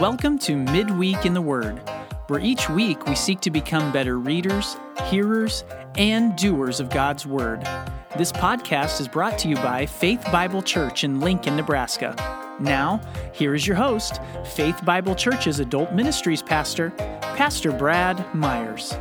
Welcome to Midweek in the Word, where each week we seek to become better readers, hearers, and doers of God's Word. This podcast is brought to you by Faith Bible Church in Lincoln, Nebraska. Now, here is your host, Faith Bible Church's Adult Ministries Pastor, Pastor Brad Myers.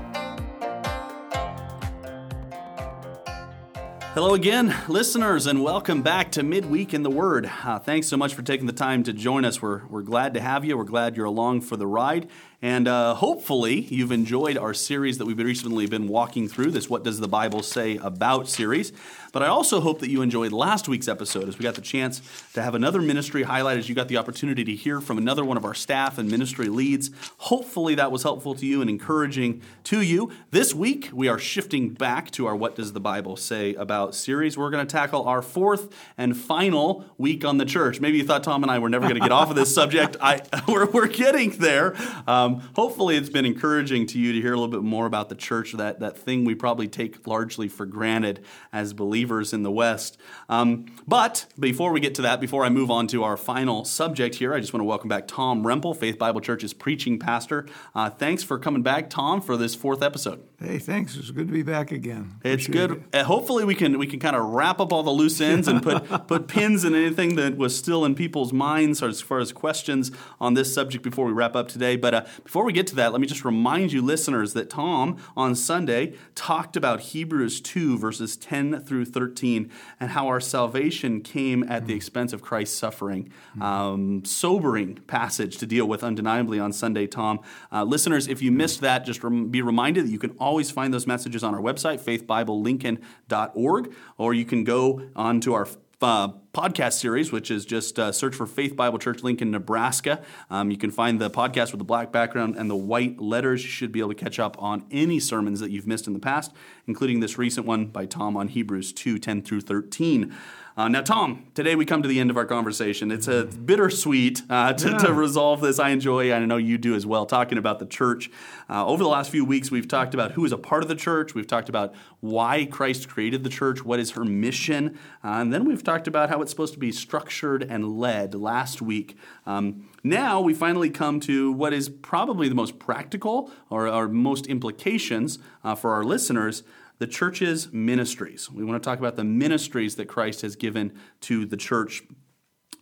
Hello again, listeners, and welcome back to Midweek in the Word. Uh, thanks so much for taking the time to join us. We're, we're glad to have you. We're glad you're along for the ride. And uh, hopefully, you've enjoyed our series that we've recently been walking through this What Does the Bible Say About series. But I also hope that you enjoyed last week's episode as we got the chance to have another ministry highlight, as you got the opportunity to hear from another one of our staff and ministry leads. Hopefully, that was helpful to you and encouraging to you. This week, we are shifting back to our What Does the Bible Say About series. We're going to tackle our fourth and final week on the church. Maybe you thought Tom and I were never going to get off of this subject. I, we're, we're getting there. Um, um, hopefully, it's been encouraging to you to hear a little bit more about the church, that, that thing we probably take largely for granted as believers in the West. Um, but before we get to that, before I move on to our final subject here, I just want to welcome back Tom Rempel, Faith Bible Church's preaching pastor. Uh, thanks for coming back, Tom, for this fourth episode. Hey, thanks. It's good to be back again. It's good. It. Uh, hopefully, we can we can kind of wrap up all the loose ends and put put pins in anything that was still in people's minds as far as questions on this subject before we wrap up today. But uh, before we get to that, let me just remind you, listeners, that Tom on Sunday talked about Hebrews 2, verses 10 through 13, and how our salvation came at the expense of Christ's suffering. Um, sobering passage to deal with undeniably on Sunday, Tom. Uh, listeners, if you missed that, just rem- be reminded that you can always find those messages on our website, faithbiblelincoln.org, or you can go on to our uh, podcast series, which is just uh, search for Faith Bible Church Lincoln, Nebraska. Um, you can find the podcast with the black background and the white letters. You should be able to catch up on any sermons that you've missed in the past, including this recent one by Tom on Hebrews 2 10 through 13. Uh, now, Tom, today we come to the end of our conversation. It's a bittersweet uh, to, yeah. to, resolve this. I enjoy, I know you do as well, talking about the church. Uh, over the last few weeks, we've talked about who is a part of the church. We've talked about why Christ created the church, what is her mission, uh, and then we've talked about how it's supposed to be structured and led last week. Um, now we finally come to what is probably the most practical or, or most implications uh, for our listeners the church's ministries. We want to talk about the ministries that Christ has given to the church.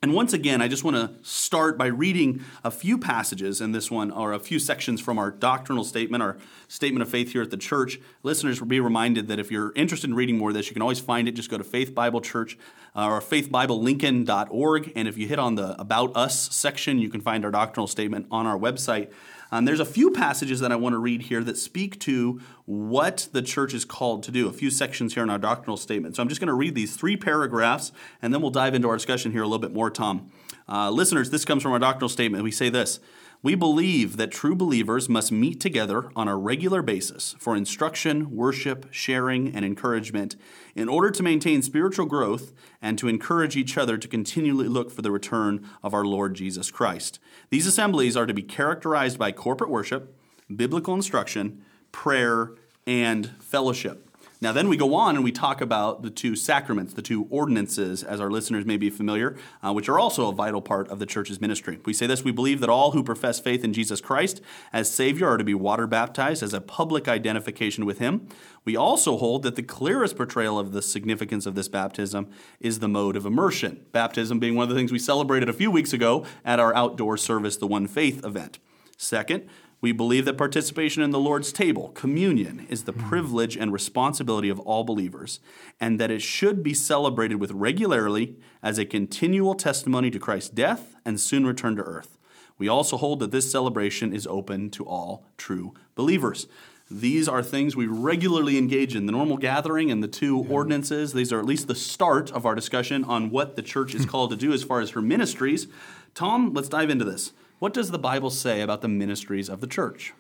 And once again, I just want to start by reading a few passages in this one, or a few sections from our doctrinal statement, our statement of faith here at the church. Listeners will be reminded that if you're interested in reading more of this, you can always find it. Just go to Faith Bible Church uh, or faithbiblelincoln.org. And if you hit on the About Us section, you can find our doctrinal statement on our website. Um, there's a few passages that I want to read here that speak to what the church is called to do, a few sections here in our doctrinal statement. So I'm just going to read these three paragraphs, and then we'll dive into our discussion here a little bit more, Tom. Uh, listeners, this comes from our doctrinal statement. We say this we believe that true believers must meet together on a regular basis for instruction, worship, sharing, and encouragement in order to maintain spiritual growth and to encourage each other to continually look for the return of our Lord Jesus Christ. These assemblies are to be characterized by corporate worship, biblical instruction, prayer, and fellowship. Now, then we go on and we talk about the two sacraments, the two ordinances, as our listeners may be familiar, uh, which are also a vital part of the church's ministry. We say this we believe that all who profess faith in Jesus Christ as Savior are to be water baptized as a public identification with Him. We also hold that the clearest portrayal of the significance of this baptism is the mode of immersion, baptism being one of the things we celebrated a few weeks ago at our outdoor service, the One Faith event. Second, we believe that participation in the Lord's table, communion, is the mm. privilege and responsibility of all believers, and that it should be celebrated with regularity as a continual testimony to Christ's death and soon return to earth. We also hold that this celebration is open to all true believers. These are things we regularly engage in. The normal gathering and the two yeah. ordinances, these are at least the start of our discussion on what the church is called to do as far as her ministries. Tom, let's dive into this. What does the Bible say about the ministries of the church?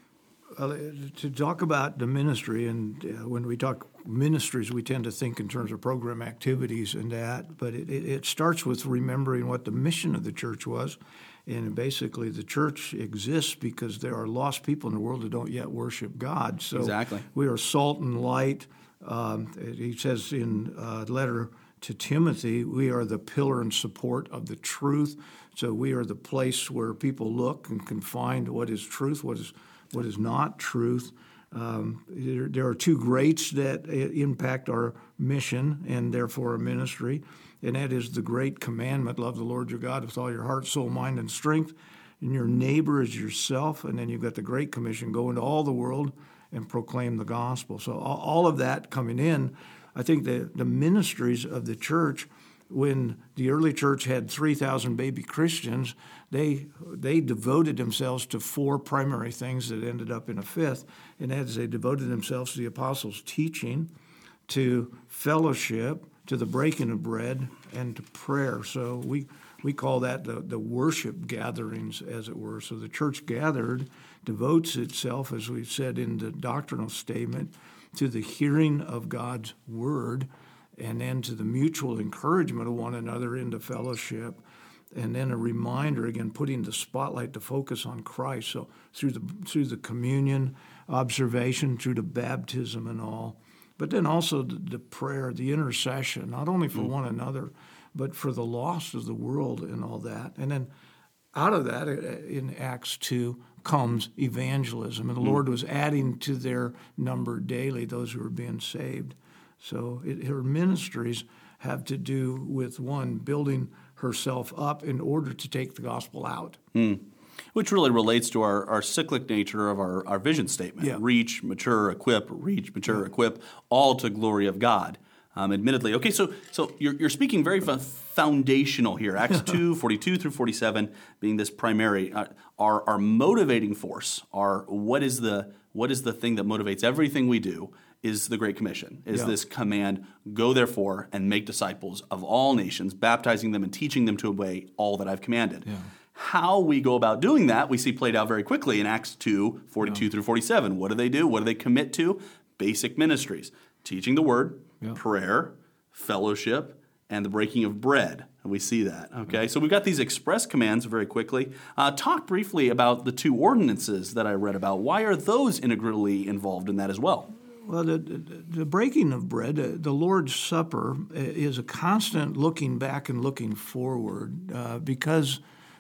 Uh, to talk about the ministry, and uh, when we talk ministries, we tend to think in terms of program activities and that, but it, it, it, starts with remembering what the mission of the church was. And basically, the church exists because there are lost people in the world that don't yet worship God. So exactly. we are salt and light. Um, he says in uh, letter to Timothy, we are the pillar and support of the truth. So we are the place where people look and can find what is truth, what is what is not truth. Um, there, there, are two greats that uh, impact our mission and therefore our ministry, and that is the great commandment: love the Lord your God with all your heart, soul, mind, and strength, and your neighbor as yourself. And then you've got the Great Commission: go into all the world and proclaim the gospel. So all, all of that coming in, I think the the ministries of the church when the early church had 3,000 baby Christians, they, they devoted themselves to four primary things that ended up in a fifth. And as they devoted themselves to the apostles' teaching, to fellowship, to the breaking of bread, and to prayer. So we, we call that the, the worship gatherings, as it were. So the church gathered devotes itself, as we've said in the doctrinal statement, to the hearing of God's word and then to the mutual encouragement of one another into fellowship and then a reminder again putting the spotlight to focus on Christ so through the through the communion observation through the baptism and all but then also the, the prayer the intercession not only for mm. one another but for the lost of the world and all that and then out of that uh, in Acts 2 comes evangelism and the mm. Lord was adding to their number daily those who were being saved so it, her ministries have to do with one, building herself up in order to take the gospel out. Mm. Which really relates to our, our cyclic nature of our, our vision statement yeah. reach, mature, equip, reach, mature, yeah. equip, all to glory of God. Um, admittedly. Okay, so so you're, you're speaking very foundational here. Acts 2, 42 through 47 being this primary. Uh, our, our motivating force, our what is the what is the thing that motivates everything we do is the Great Commission, is yeah. this command, go therefore and make disciples of all nations, baptizing them and teaching them to obey all that I've commanded. Yeah. How we go about doing that, we see played out very quickly in Acts 2, 42 yeah. through 47. What do they do? What do they commit to? Basic ministries teaching the word, prayer, fellowship, and the breaking of bread. And we see that. Okay, so we've got these express commands very quickly. Uh, talk briefly about the two ordinances that I read about. Why are those integrally involved in that as well? Well, the, the breaking of bread, uh, the Lord's Supper, uh, is a constant looking back and looking forward uh, because,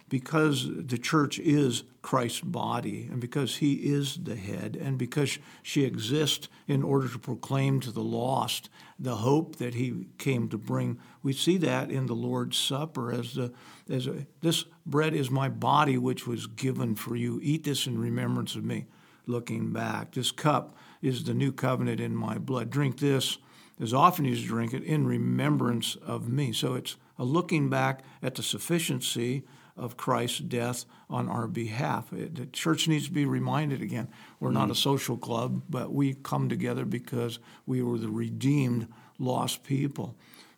because the church is Christ's body and because he is the head and because she exists in order to proclaim to the lost the hope that he came to bring. We see that in the Lord's Supper as the as a, this bread is my body which was given for you. Eat this in remembrance of me. Looking back, this cup is the new covenant in my blood. Drink this as often as you drink it in remembrance of me. So it's a looking back at the sufficiency of Christ's death on our behalf. The church needs to be reminded again we're not a social club, but we come together because we were the redeemed, lost people.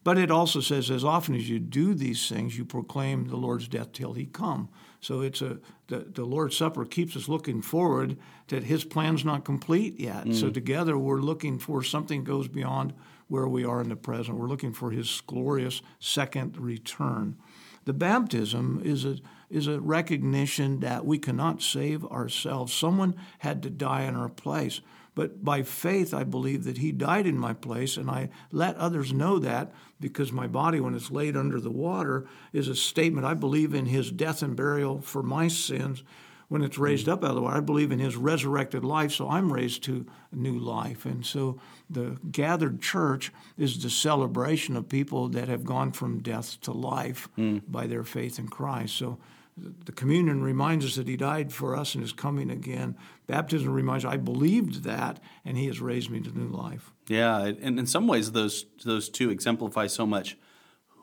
But it also says, as often as you do these things, you proclaim the Lord's death till he come. So it's a the, the Lord's Supper keeps us looking forward that his plan's not complete yet. Mm. So together we're looking for something goes beyond where we are in the present. We're looking for his glorious second return. The baptism is a is a recognition that we cannot save ourselves. Someone had to die in our place. But by faith, I believe that He died in my place, and I let others know that because my body, when it's laid under the water, is a statement. I believe in His death and burial for my sins. When it's raised up out of the water, I believe in His resurrected life, so I'm raised to new life. And so the gathered church is the celebration of people that have gone from death to life mm. by their faith in Christ. So the communion reminds us that he died for us and is coming again. Baptism reminds us I believed that and he has raised me to new life. Yeah, and in some ways those those two exemplify so much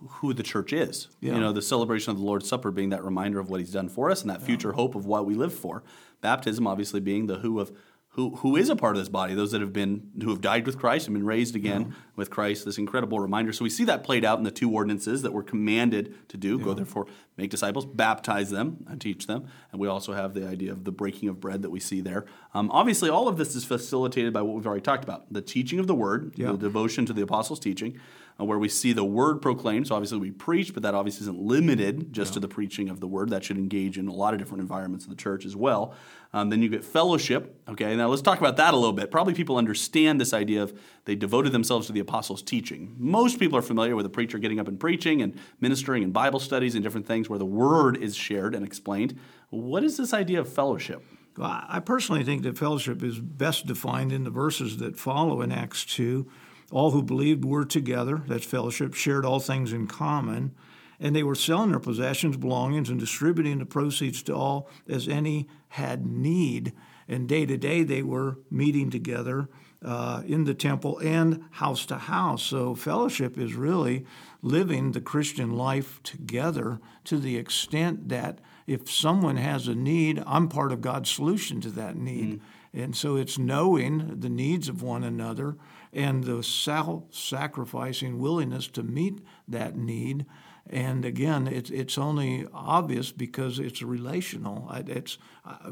who the church is. Yeah. You know, the celebration of the Lord's Supper being that reminder of what he's done for us and that future yeah. hope of what we live for. Baptism obviously being the who of who, who is a part of this body, those that have been who have died with Christ and been raised again yeah. with Christ, this incredible reminder. So we see that played out in the two ordinances that we're commanded to do. Yeah. Go therefore, make disciples, baptize them, and teach them. And we also have the idea of the breaking of bread that we see there. Um, obviously, all of this is facilitated by what we've already talked about: the teaching of the word, yeah. the devotion to the apostles' teaching, uh, where we see the word proclaimed. So obviously we preach, but that obviously isn't limited just yeah. to the preaching of the word. That should engage in a lot of different environments of the church as well. Um, then you get fellowship. Okay, now let's talk about that a little bit. Probably people understand this idea of they devoted themselves to the apostles' teaching. Most people are familiar with a preacher getting up and preaching and ministering and Bible studies and different things where the word is shared and explained. What is this idea of fellowship? I personally think that fellowship is best defined in the verses that follow in Acts 2. All who believed were together, that's fellowship, shared all things in common, and they were selling their possessions, belongings, and distributing the proceeds to all as any had need. And day to day they were meeting together uh, in the temple and house to house. So fellowship is really living the Christian life together to the extent that if someone has a need, I'm part of God's solution to that need. Mm. And so it's knowing the needs of one another and the self sacrificing willingness to meet that need. And again, it's it's only obvious because it's relational. It's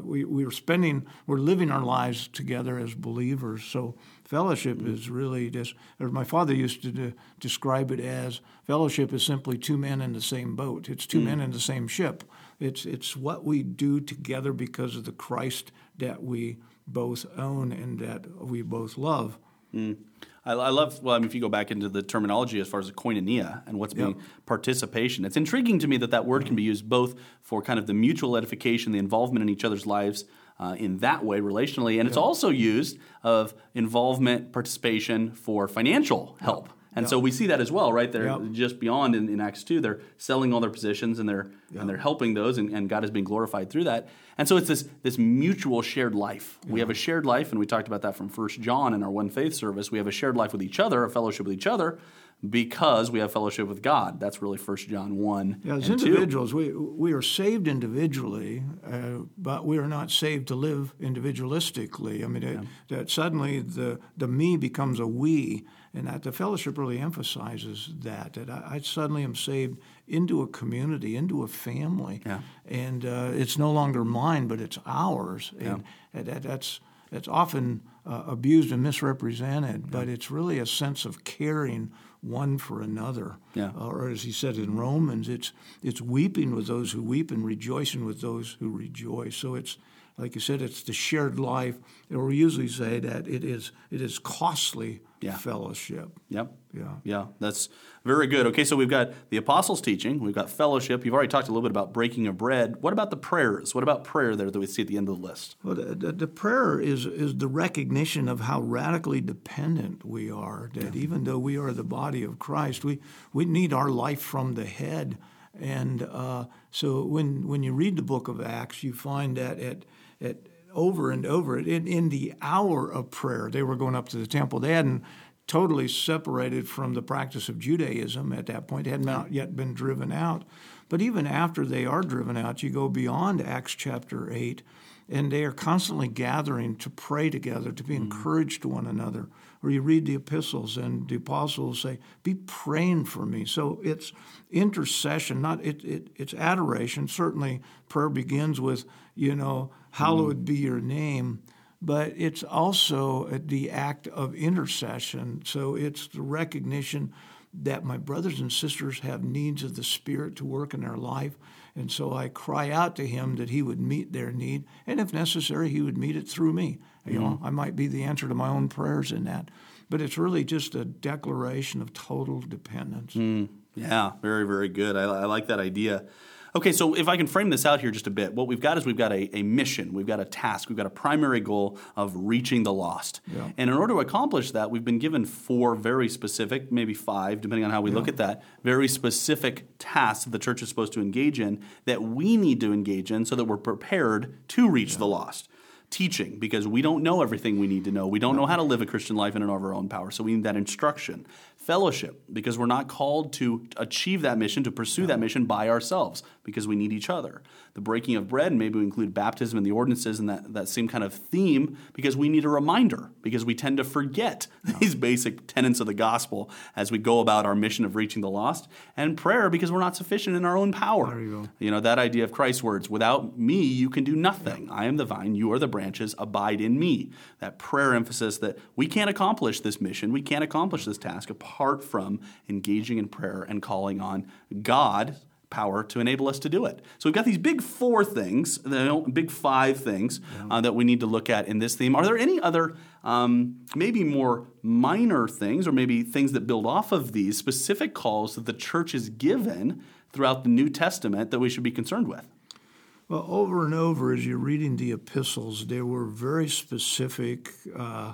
we we're spending we're living our lives together as believers. So fellowship mm-hmm. is really just. Or my father used to de- describe it as fellowship is simply two men in the same boat. It's 2 mm-hmm. men in the same ship. It's it's what we do together because of the Christ that we both own and that we both love. Mm. I, I, love, well, I mean, if you go back into the terminology as far as the koinonia and what's being participation, it's intriguing to me that that word can be used both for kind of the mutual edification, the involvement in each other's lives uh, in that way relationally, and it's also used of involvement, participation for financial help. And yep. so we see that as well, right? They're yep. just beyond in, in, Acts 2, they're selling all their positions and they're yep. and they're helping those and, and, God is being glorified through that. And so it's this this mutual shared life. We have a shared life, and we talked about that from First John in our One Faith service. We have a shared life with each other, a fellowship with each other, because we have fellowship with God. That's really First John 1. Yeah, as individuals, 2. we, we are saved individually, uh, but we are not saved to live individualistically. I mean, it, that suddenly the, the me becomes a we and that the fellowship really emphasizes that that I, I suddenly am saved into a community, into a family, yeah. and uh, it's no longer mine, but it's ours, and yeah. that, that's that's often uh, abused and misrepresented, yeah. but it's really a sense of caring one for another. Yeah. Uh, or as he said in Romans, it's it's weeping with those who weep and rejoicing with those who rejoice. So it's like you said, it's the shared life. Or we usually say that it is it is costly yeah. fellowship. Yep. Yeah. Yeah. That's very good. Okay, so we've got the apostles' teaching, we've got fellowship. You've already talked a little bit about breaking of bread. What about the prayers? What about prayer there that we see at the end of the list? Well, the, the, the prayer is is the recognition of how radically dependent we are. That yeah. even though we are the body of Christ, we we need our life from the head. And uh, so when when you read the book of Acts, you find that at at over and over in, in the hour of prayer, they were going up to the temple. They hadn't totally separated from the practice of Judaism at that point. They had not yet been driven out. But even after they are driven out, you go beyond Acts chapter 8, and they are constantly gathering to pray together, to be mm-hmm. encouraged to one another. Or you read the epistles, and the apostles say, Be praying for me. So it's intercession, not it, it it's adoration. Certainly, prayer begins with, you know, hallowed mm. be your name. But it's also the act of intercession. So it's the recognition that my brothers and sisters have needs of the Spirit to work in their life. And so I cry out to Him that He would meet their need. And if necessary, He would meet it through me. You know, mm-hmm. I might be the answer to my own prayers in that. But it's really just a declaration of total dependence. Mm. Yeah, very, very good. I, I like that idea. Okay, so if I can frame this out here just a bit, what we've got is we've got a, a mission, we've got a task, we've got a primary goal of reaching the lost. Yeah. And in order to accomplish that, we've been given four very specific, maybe five, depending on how we yeah. look at that, very specific tasks that the church is supposed to engage in that we need to engage in so that we're prepared to reach yeah. the lost teaching because we don't know everything we need to know. We don't know how to live a Christian life in and of our own power. So we need that instruction. Fellowship because we're not called to achieve that mission, to pursue that mission by ourselves because we need each other. The breaking of bread, maybe we include baptism and the ordinances and that, that same kind of theme because we need a reminder because we tend to forget these basic tenets of the gospel as we go about our mission of reaching the lost. And prayer because we're not sufficient in our own power. You, you, know, that idea of Christ's words without me, you can do nothing. I am the vine, you are the branches abide in me. That prayer emphasis that we can't accomplish this mission, we can't accomplish this task apart from engaging in prayer and calling on God power to enable us to do it. So we've got these big four things, the big five things uh, that we need to look at in this theme. Are there any other, um, maybe more minor things, or maybe things that build off of these specific calls that the church is given throughout the New Testament that we should be concerned with? Well, over and over, as you're reading the epistles, there were very specific uh,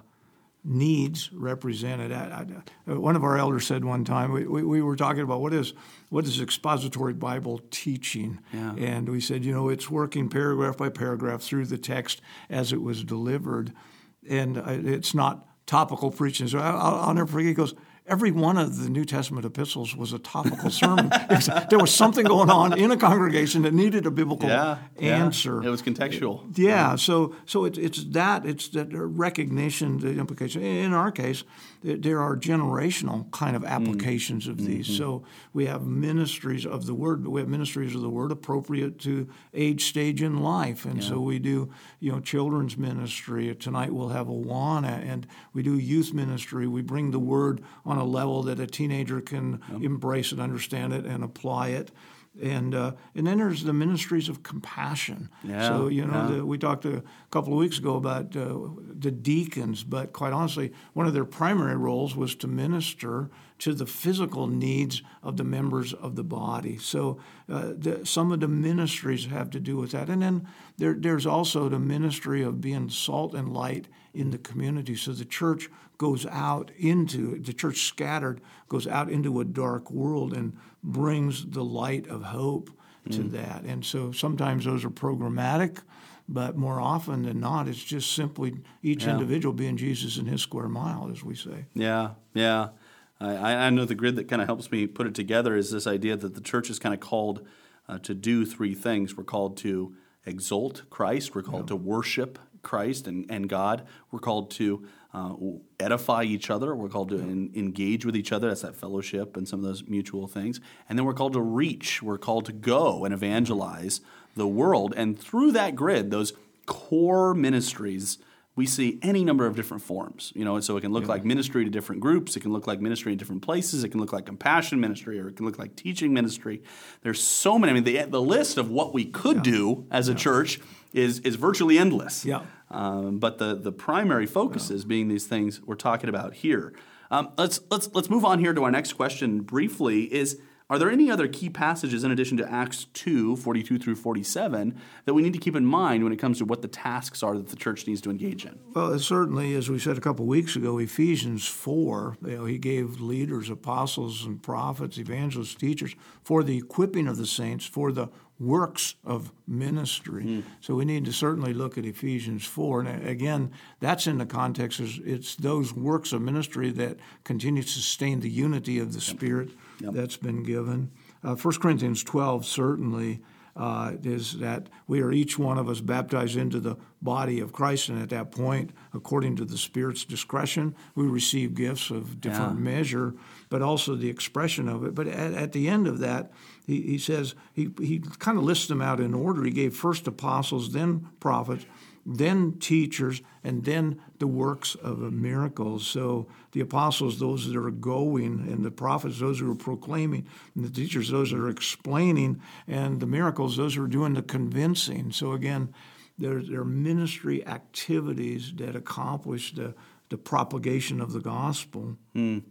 needs represented. I, I, one of our elders said one time we, we, we, were talking about what is what is expository Bible teaching, yeah. and we said you know it's working paragraph by paragraph through the text as it was delivered, and uh, it's not topical preaching. So I'll, I'll never forget. He goes every one of the New Testament epistles was a topical sermon. there was something going on in a congregation that needed a biblical yeah, answer. Yeah. It was contextual. Yeah, so so it's it's that it's that recognition, the implication. In our case, there are generational kind of applications mm. of these. Mm-hmm. So we have ministries of the word, but we have ministries of the word appropriate to age stage in life, and yeah. so we do you know children's ministry. Tonight we'll have Awana, and we do youth ministry. We bring the word on a level that a teenager can yep. embrace and understand it and apply it. And uh, and then there's the ministries of compassion. Yeah, so you know yeah. the, we talked a couple of weeks ago about uh, the deacons, but quite honestly, one of their primary roles was to minister to the physical needs of the members of the body. So uh, the, some of the ministries have to do with that, and then there, there's also the ministry of being salt and light in the community. So the church goes out into the church scattered goes out into a dark world and brings the light of hope to mm. that. And so sometimes those are programmatic, but more often than not, it's just simply each yeah. individual being Jesus in his square mile, as we say. Yeah, yeah. I, I know the grid that kind of helps me put it together is this idea that the church is kind of called uh, to do three things. We're called to exalt Christ, we're called yeah. to worship Christ and, and God, we're called to uh, edify each other. We're called to engage with each other. That's that fellowship and some of those mutual things. And then we're called to reach. We're called to go and evangelize the world. And through that grid, those core ministries, we see any number of different forms. You know, so it can look yeah. like ministry to different groups. It can look like ministry in different places. It can look like compassion ministry, or it can look like teaching ministry. There's so many. I mean, the, the list of what we could yeah. do as a yeah. church is is virtually endless. Yeah. Um, but the the primary focuses being these things we're talking about here. Um, let's let's let's move on here to our next question briefly. Is are there any other key passages in addition to Acts 2, 42 through 47, that we need to keep in mind when it comes to what the tasks are that the church needs to engage in? Well, certainly, as we said a couple of weeks ago, Ephesians 4, you know, he gave leaders, apostles, and prophets, evangelists, teachers for the equipping of the saints, for the works of ministry. Mm. So we need to certainly look at Ephesians 4. And again, that's in the context, it's those works of ministry that continue to sustain the unity of the Spirit yep. that's been given. Uh, 1 Corinthians 12 certainly uh, is that we are each one of us baptized into the body of Christ, and at that point, according to the Spirit's discretion, we receive gifts of different yeah. measure, but also the expression of it. But at, at the end of that, he, he says, he, he kind of lists them out in order. He gave first apostles, then prophets, then teachers, and then the works of miracles. So the apostles, those that are going, and the prophets, those who are proclaiming, and the teachers, those that are explaining, and the miracles, those who are doing the convincing. So again, there, there are ministry activities that accomplish the, the propagation of the gospel. Mm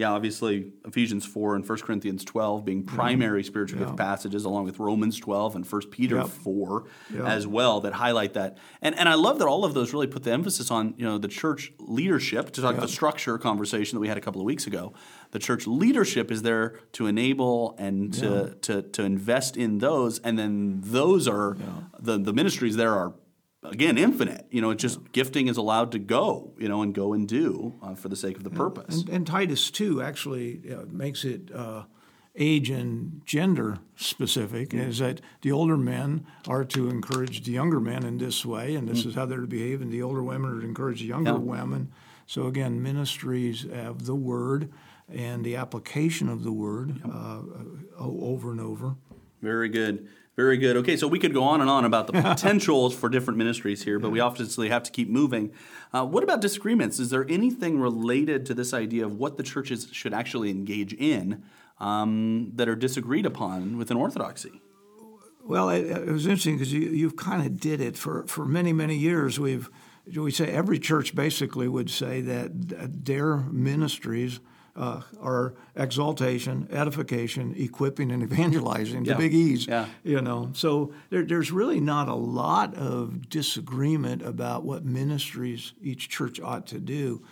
yeah, obviously Ephesians 4 and 1 Corinthians 12 being mm-hmm. primary spiritual yeah. gift passages, along with Romans 12 and 1 Peter yep. 4 yep. as well, that highlight that. And, and I love that all of those really put the emphasis on you know the church leadership, to talk yep. the structure conversation that we had a couple of weeks ago. The church leadership is there to enable and to, yeah. to, to invest in those, and then those are yeah. the, the ministries there are again infinite you know it's just yeah. gifting is allowed to go you know and go and do uh, for the sake of the purpose and, and titus 2 actually uh, makes it uh, age and gender specific mm-hmm. is that the older men are to encourage the younger men in this way and this mm-hmm. is how they're to behave and the older women are to encourage the younger yeah. women so again ministries of the word and the application of the word uh, over and over very good Very good. Okay, so we could go on and on about the potentials for different ministries here, but we obviously have to keep moving. Uh, what about disagreements? Is there anything related to this idea of what the churches should actually engage in um, that are disagreed upon within orthodoxy? Well, it, it was interesting because you, you kind of did it for, for many, many years. We've we say every church basically would say that their ministries uh, are exaltation, edification, equipping, and evangelizing. The Yeah. big E's. Yeah. You know, so there, there's really not a lot of disagreement about what ministries each church ought to do.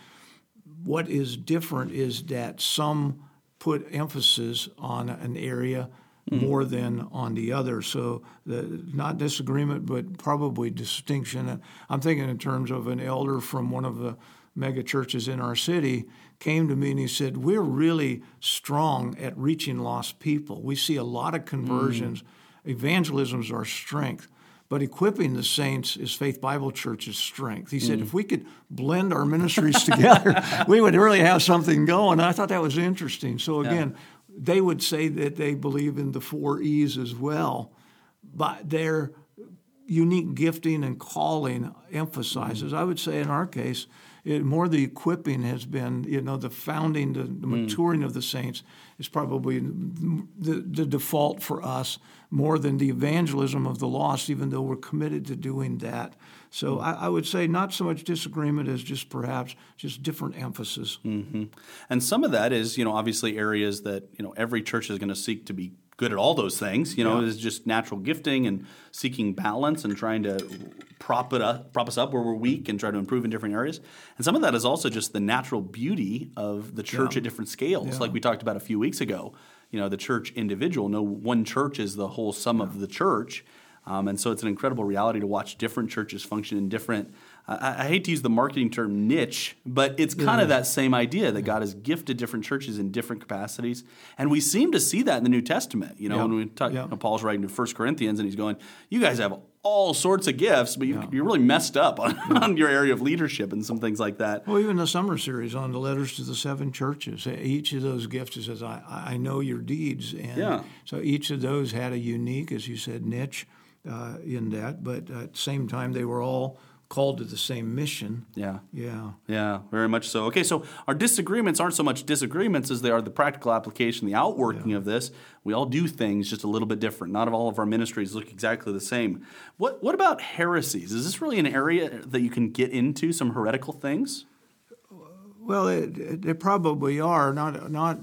What is different is that some put emphasis on an area more than on the other. So the, not disagreement, but probably distinction. I'm thinking in terms of an elder from one of the mega churches in our city came to me and he said, "We're really strong at reaching lost people. We see a lot of conversions. Evangelism is our strength." But equipping the saints is Faith Bible Church's strength. He said, mm. if we could blend our ministries together, we would really have something going. I thought that was interesting. So, again, they would say that they believe in the four E's as well, but their unique gifting and calling emphasizes. Mm. I would say in our case, it, more the equipping has been, you know, the founding, the, the hmm. maturing of the saints is probably the, the default for us more than the evangelism of the lost, even though we're committed to doing that. So hmm. I, I would say not so much disagreement as just perhaps just different emphasis. Mm-hmm. And some of that is, you know, obviously areas that, you know, every church is going to seek to be good at all those things. You know, Yeah. is just natural gifting and seeking balance and trying to prop it up, prop us up where we're weak and try to improve in different areas. And some of that is also just the natural beauty of the church Yeah. at different scales, Yeah. like we talked about a few weeks ago. You know, the church individual. No one church is the whole sum of the church. Um, and so it's an incredible reality to watch different churches function in different. I, I hate to use the marketing term niche, but it's kind of that same idea that God has gifted different churches in different capacities, and we seem to see that in the New Testament. You know, Yeah. when we talk, Yeah. you know, Paul's writing to 1 Corinthians, and he's going, "You guys have all sorts of gifts, but you, you're really messed up on, on your area of leadership and some things like that." Well, even the summer series on the letters to the seven churches, each of those gifts says, I, I know your deeds. And Yeah. so each of those had a unique, as you said, niche uh, in that, but at the same time, they were all called to the same mission. Yeah. Yeah. Yeah, very much so. Okay, so our disagreements aren't so much disagreements as they are the practical application, the outworking of this. We all do things just a little bit different. Not all of our ministries look exactly the same. What what about heresies? Is this really an area that you can get into some heretical things? Well, it, it, they probably are not. Not,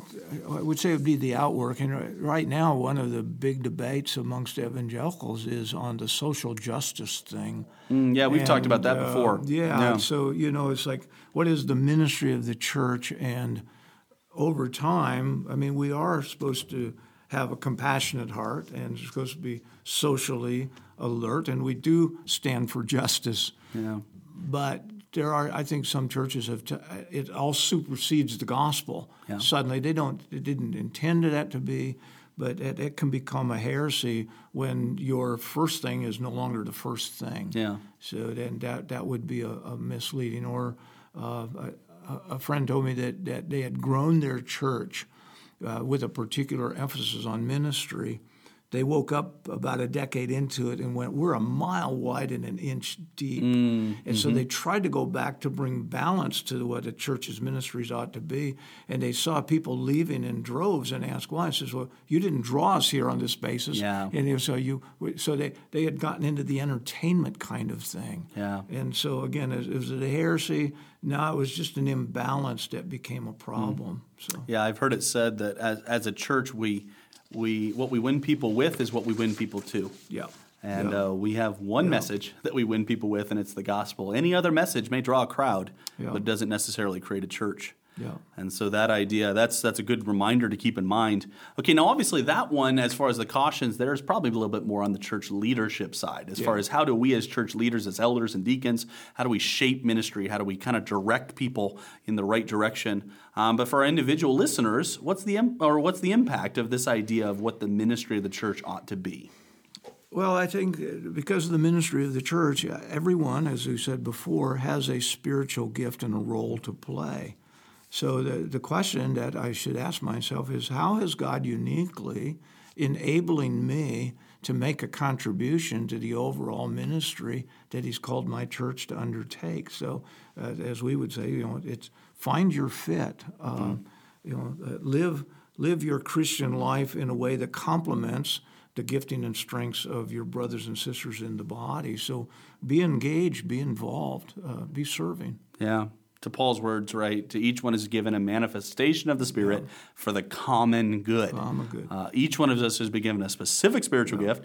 I would say it would be the outwork. And right now, one of the big debates amongst evangelicals is on the social justice thing. Mm, yeah, we've talked about that uh, before. yeah, So you know, it's like, what is the ministry of the church? And over time, I mean, we are supposed to have a compassionate heart, and supposed to be socially alert, and we do stand for justice. Yeah. But there are, I think, some churches have. T- it all supersedes the gospel. Yeah. Suddenly, they don't. They didn't intend that to be, but it, it can become a heresy when your first thing is no longer the first thing. Yeah. So then that that would be a, a misleading. Or uh, a, a friend told me that that they had grown their church uh, with a particular emphasis on ministry. They woke up about a decade into it and went, "We're a mile wide and an inch deep," and so they tried to go back to bring balance to what a church's ministries ought to be. And they saw people leaving in droves and asked why. I says, "Well, you didn't draw us here on this basis." Yeah. And so you, so they they had gotten into the entertainment kind of thing. Yeah. And so again, it, was a heresy? No, it was just an imbalance that became a Mm. problem. So Yeah, I've heard it said that as, as a church, we we what we win people with is what we win people to. yeah. And Yeah. uh, we have one message that we win people with, and it's the gospel. Any other message may draw a crowd, Yeah. but doesn't necessarily create a church. Yeah. And so that idea, that's that's a good reminder to keep in mind. Okay, now obviously that one, as far as the cautions, there is probably a little bit more on the church leadership side, as far as how do we as church leaders, as elders and deacons, how do we shape ministry? How do we kind of direct people in the right direction? Um, but for our individual listeners, what's the im- or what's the impact of this idea of what the ministry of the church ought to be? Well, I think uh, because of the ministry of the church, uh, everyone, as we said before, has a spiritual gift and a role to play. So the, the question that I should ask myself is how has God uniquely enabling me to make a contribution to the overall ministry that He's called my church to undertake. So, uh, as we would say, you know, it's find your fit. Uh, mm-hmm. You know, uh, live live your Christian life in a way that complements the gifting and strengths of your brothers and sisters in the body. So, be engaged, be involved, uh, be serving. Yeah to Paul's words, right? To each one is given a manifestation of the Spirit yeah. for the common good. Common good. Uh, each one of us has been given a specific spiritual yeah. gift,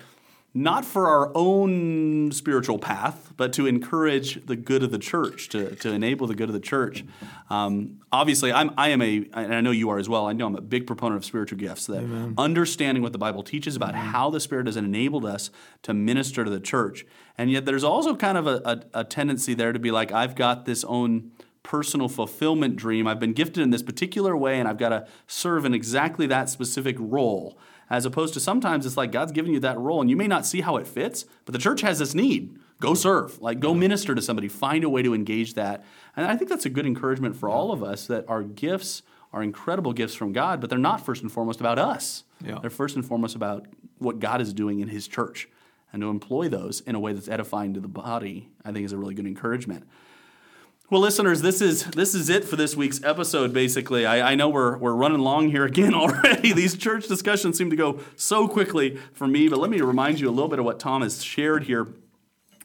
not for our own spiritual path, but to encourage the good of the church, to, to enable the good of the church. Um, obviously, I'm, I am a, and I know you are as well, I know I'm a big proponent of spiritual gifts, that Amen. understanding what the Bible teaches about Amen. how the Spirit has enabled us to minister to the church. And yet there's also kind of a, a, a tendency there to be like, I've got this own personal fulfillment dream. I've been gifted in this particular way, and I've got to serve in exactly that specific role. As opposed to sometimes it's like God's given you that role, and you may not see how it fits, but the church has this need. Go serve, like go minister to somebody, find a way to engage that. And I think that's a good encouragement for all of us that our gifts are incredible gifts from God, but they're not first and foremost about us. Yeah. They're first and foremost about what God is doing in His church. And to employ those in a way that's edifying to the body, I think is a really good encouragement. Well, listeners, this is this is it for this week's episode. Basically, I, I, know we're we're running long here again already. These church discussions seem to go so quickly for me, but let me remind you a little bit of what Tom has shared here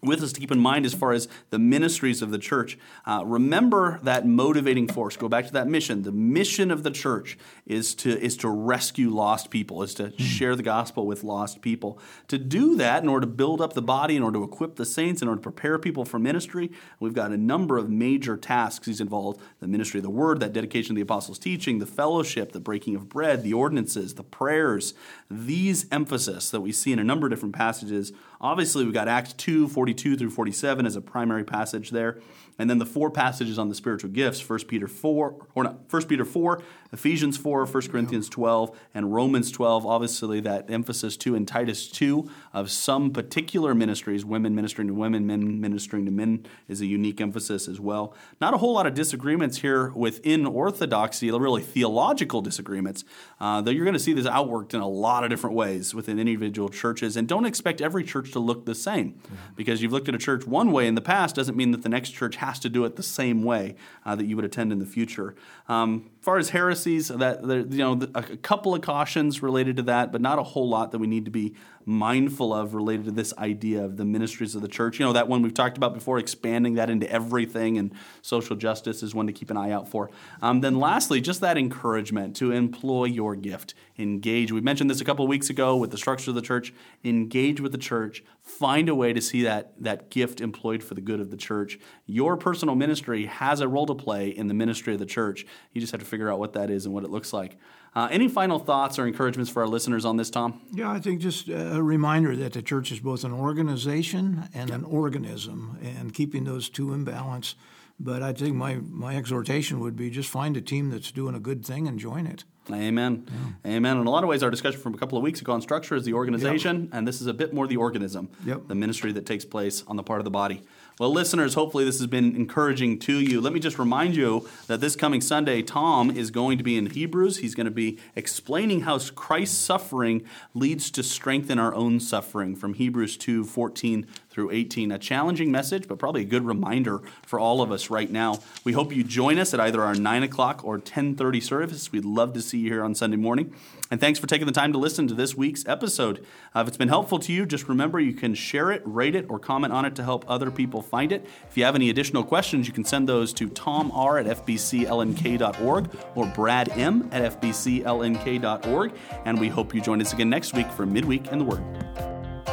with us to keep in mind as far as the ministries of the church. Uh, remember that motivating force. Go back to that mission. The mission of the church is to is to rescue lost people, is to hmm. share the gospel with lost people. To do that, in order to build up the body, in order to equip the saints, in order to prepare people for ministry, we've got a number of major tasks. He's involved the ministry of the word, that dedication to the apostles' teaching, the fellowship, the breaking of bread, the ordinances, the prayers. These emphasis that we see in a number of different passages. Obviously, we've got Acts 2, 42 through 47 as a primary passage there. And then the four passages on the spiritual gifts, 1 Peter 4, or not, 1 Peter 4, Ephesians 4, 1 Corinthians 12, and Romans 12. Obviously, that emphasis too in Titus 2 of some particular ministries, women ministering to women, men ministering to men, is a unique emphasis as well. Not a whole lot of disagreements here within orthodoxy, really theological disagreements, uh, though you're going to see this outworked in a lot of different ways within individual churches. And don't expect every church to look the same. Because you've looked at a church one way in the past doesn't mean that the next church has to do it the same way uh, that you would attend in the future. Um, as far as heresies, that you know, a couple of cautions related to that, but not a whole lot that we need to be mindful of related to this idea of the ministries of the church. You know, that one we've talked about before, expanding that into everything, and social justice is one to keep an eye out for. Um, then, lastly, just that encouragement to employ your gift, engage. We mentioned this a couple of weeks ago with the structure of the church. Engage with the church, find a way to see that, that gift employed for the good of the church. Your personal ministry has a role to play in the ministry of the church. You just have to figure out what that is and what it looks like. Uh, any final thoughts or encouragements for our listeners on this, Tom? Yeah, I think just a reminder that the church is both an organization and an organism, and keeping those two in balance. But I think my, my exhortation would be just find a team that's doing a good thing and join it. Amen. Yeah. Amen. In a lot of ways, our discussion from a couple of weeks ago on structure is the organization, yep. and this is a bit more the organism, yep. the ministry that takes place on the part of the body. Well, listeners, hopefully this has been encouraging to you. Let me just remind you that this coming Sunday, Tom is going to be in Hebrews. He's going to be explaining how Christ's suffering leads to strengthen our own suffering from Hebrews 2 14 through 18. A challenging message, but probably a good reminder for all of us right now. We hope you join us at either our 9 o'clock or 1030 service. We'd love to see you here on Sunday morning. And thanks for taking the time to listen to this week's episode. Uh, if it's been helpful to you, just remember you can share it, rate it, or comment on it to help other people find it. If you have any additional questions, you can send those to tom r at fbclnk.org or brad m at fbclnk.org. And we hope you join us again next week for Midweek in the Word.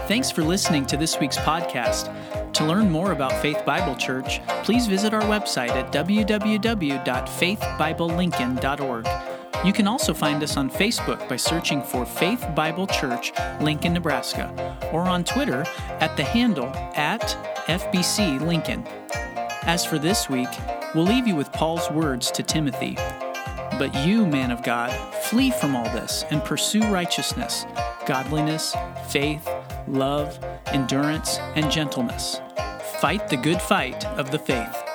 Thanks for listening to this week's podcast. To learn more about Faith Bible Church, please visit our website at www.faithbiblelincoln.org. You can also find us on Facebook by searching for Faith Bible Church, Lincoln, Nebraska, or on Twitter at the handle at FBC Lincoln. As for this week, we'll leave you with Paul's words to Timothy. But you, man of God, flee from all this and pursue righteousness, godliness, faith, love, endurance, and gentleness. Fight the good fight of the faith.